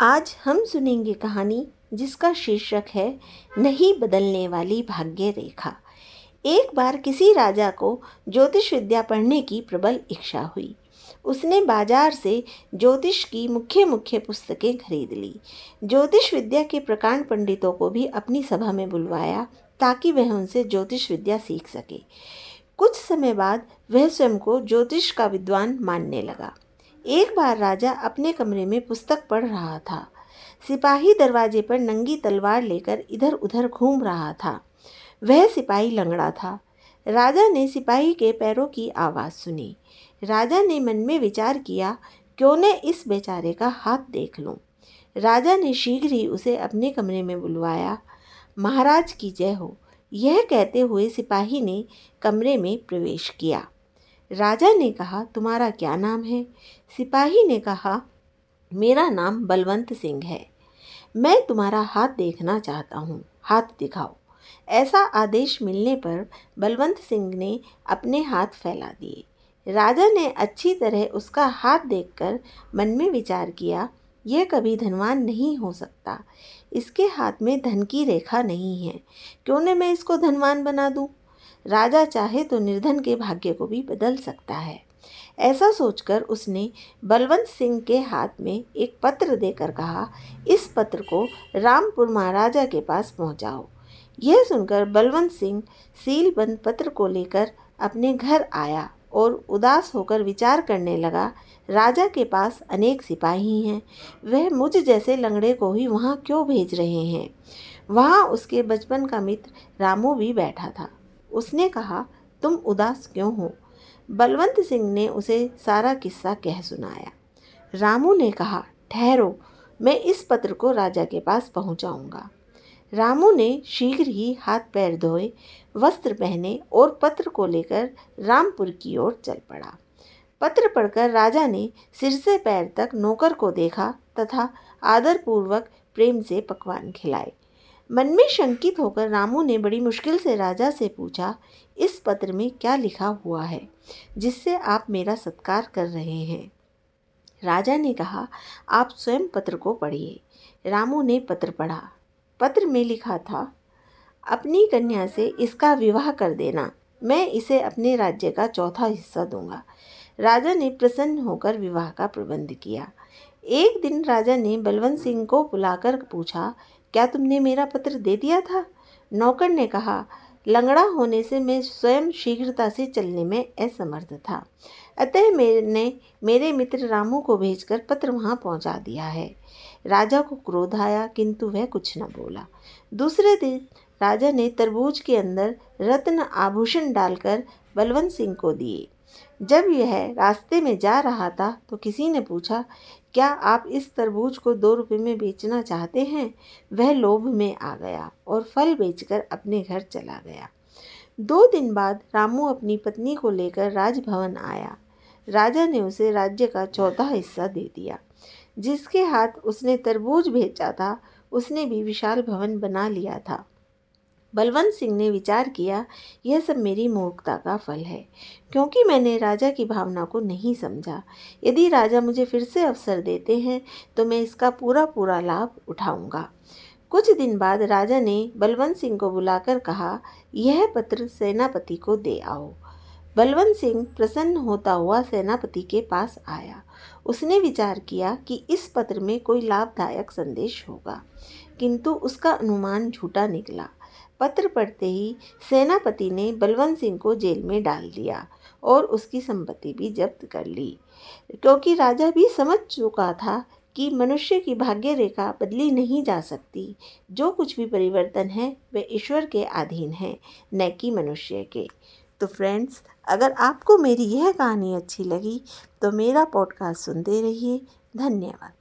आज हम सुनेंगे कहानी जिसका शीर्षक है, नहीं बदलने वाली भाग्य रेखा. एक बार किसी राजा को ज्योतिष विद्या पढ़ने की प्रबल इच्छा हुई। उसने बाज़ार से ज्योतिष की मुख्य मुख्य पुस्तकें खरीद ली। ज्योतिष विद्या के प्रकांड पंडितों को भी अपनी सभा में बुलवाया ताकि वह उनसे ज्योतिष विद्या सीख सके। कुछ समय बाद वह स्वयं को ज्योतिष का विद्वान मानने लगा। एक बार राजा अपने कमरे में पुस्तक पढ़ रहा था। सिपाही दरवाजे पर नंगी तलवार लेकर इधर उधर घूम रहा था। वह सिपाही लंगड़ा था। राजा ने सिपाही के पैरों की आवाज़ सुनी। राजा ने मन में विचार किया, क्यों न इस बेचारे का हाथ देख लूँ। राजा ने शीघ्र ही उसे अपने कमरे में बुलवाया। महाराज की जय हो। यह कहते हुए सिपाही ने कमरे में प्रवेश किया। राजा ने कहा, तुम्हारा क्या नाम है? सिपाही ने कहा, मेरा नाम बलवंत सिंह है। मैं तुम्हारा हाथ देखना चाहता हूँ। हाथ दिखाओ। ऐसा आदेश मिलने पर बलवंत सिंह ने अपने हाथ फैला दिए। राजा ने अच्छी तरह उसका हाथ देखकर मन में विचार किया, यह कभी धनवान नहीं हो सकता। इसके हाथ में धन की रेखा नहीं है। क्यों न मैं इसको धनवान बना दूँ? राजा चाहे तो निर्धन के भाग्य को भी बदल सकता है। ऐसा सोचकर उसने बलवंत सिंह के हाथ में एक पत्र देकर कहा, इस पत्र को रामपुर महाराजा के पास पहुंचाओ। यह सुनकर बलवंत सिंह सील बंद पत्र को लेकर अपने घर आया और उदास होकर विचार करने लगा, राजा के पास अनेक सिपाही हैं। वह मुझ जैसे लंगड़े को ही वहाँ क्यों भेज रहे हैं? वहाँ उसके बचपन का मित्र रामू भी बैठा था। उसने कहा, तुम उदास क्यों हो? बलवंत सिंह ने उसे सारा किस्सा कह सुनाया। रामू ने कहा, ठहरो, मैं इस पत्र को राजा के पास पहुंचाऊँगा। रामू ने शीघ्र ही हाथ पैर धोए, वस्त्र पहने और पत्र को लेकर रामपुर की ओर चल पड़ा। पत्र पढ़कर राजा ने सिर से पैर तक नौकर को देखा तथा आदरपूर्वक प्रेम से पकवान खिलाए। मन में शंकित होकर रामू ने बड़ी मुश्किल से राजा से पूछा, इस पत्र में क्या लिखा हुआ है, जिससे आप मेरा सत्कार कर रहे हैं? राजा ने कहा, आप स्वयं पत्र को पढ़िए। रामू ने पत्र पढ़ा। पत्र में लिखा था, अपनी कन्या से इसका विवाह कर देना, मैं इसे अपने राज्य का चौथा हिस्सा दूँगा। राजा ने प्रसन्न होकर विवाह का प्रबंध किया। एक दिन राजा ने बलवंत सिंह को बुलाकर पूछा क्या तुमने मेरा पत्र दे दिया था? नौकर ने कहा, लंगड़ा होने से मैं स्वयं शीघ्रता से चलने में असमर्थ था। अतः मैंने मेरे मित्र रामू को भेजकर पत्र वहाँ पहुँचा दिया है। राजा को क्रोध आया, किंतु वह कुछ न बोला। दूसरे दिन राजा ने तरबूज के अंदर रत्न आभूषण डालकर बलवंत सिंह को दिए। जब यह रास्ते में जा रहा था तो किसी ने पूछा क्या आप इस तरबूज को दो रुपये में बेचना चाहते हैं? वह लोभ में आ गया और फल बेचकर अपने घर चला गया। दो दिन बाद रामू अपनी पत्नी को लेकर राजभवन आया। राजा ने उसे राज्य का चौथा हिस्सा दे दिया। जिसके हाथ उसने तरबूज भेजा था, उसने भी विशाल भवन बना लिया था। बलवंत सिंह ने विचार किया, यह सब मेरी मूर्खता का फल है, क्योंकि मैंने राजा की भावना को नहीं समझा। यदि राजा मुझे फिर से अवसर देते हैं तो मैं इसका पूरा पूरा लाभ उठाऊँगा। कुछ दिन बाद राजा ने बलवंत सिंह को बुलाकर कहा, यह पत्र सेनापति को दे आओ। बलवंत सिंह प्रसन्न होता हुआ सेनापति के पास आया। उसने विचार किया कि इस पत्र में कोई लाभदायक संदेश होगा, किंतु उसका अनुमान झूठा निकला। पत्र पढ़ते ही सेनापति ने बलवंत सिंह को जेल में डाल दिया और उसकी संपत्ति भी जब्त कर ली। क्योंकि राजा भी समझ चुका था कि मनुष्य की भाग्य रेखा बदली नहीं जा सकती। जो कुछ भी परिवर्तन है, वे ईश्वर के अधीन है, न कि मनुष्य के। तो फ्रेंड्स, अगर आपको मेरी यह कहानी अच्छी लगी तो मेरा पॉडकास्ट सुनते रहिए। धन्यवाद।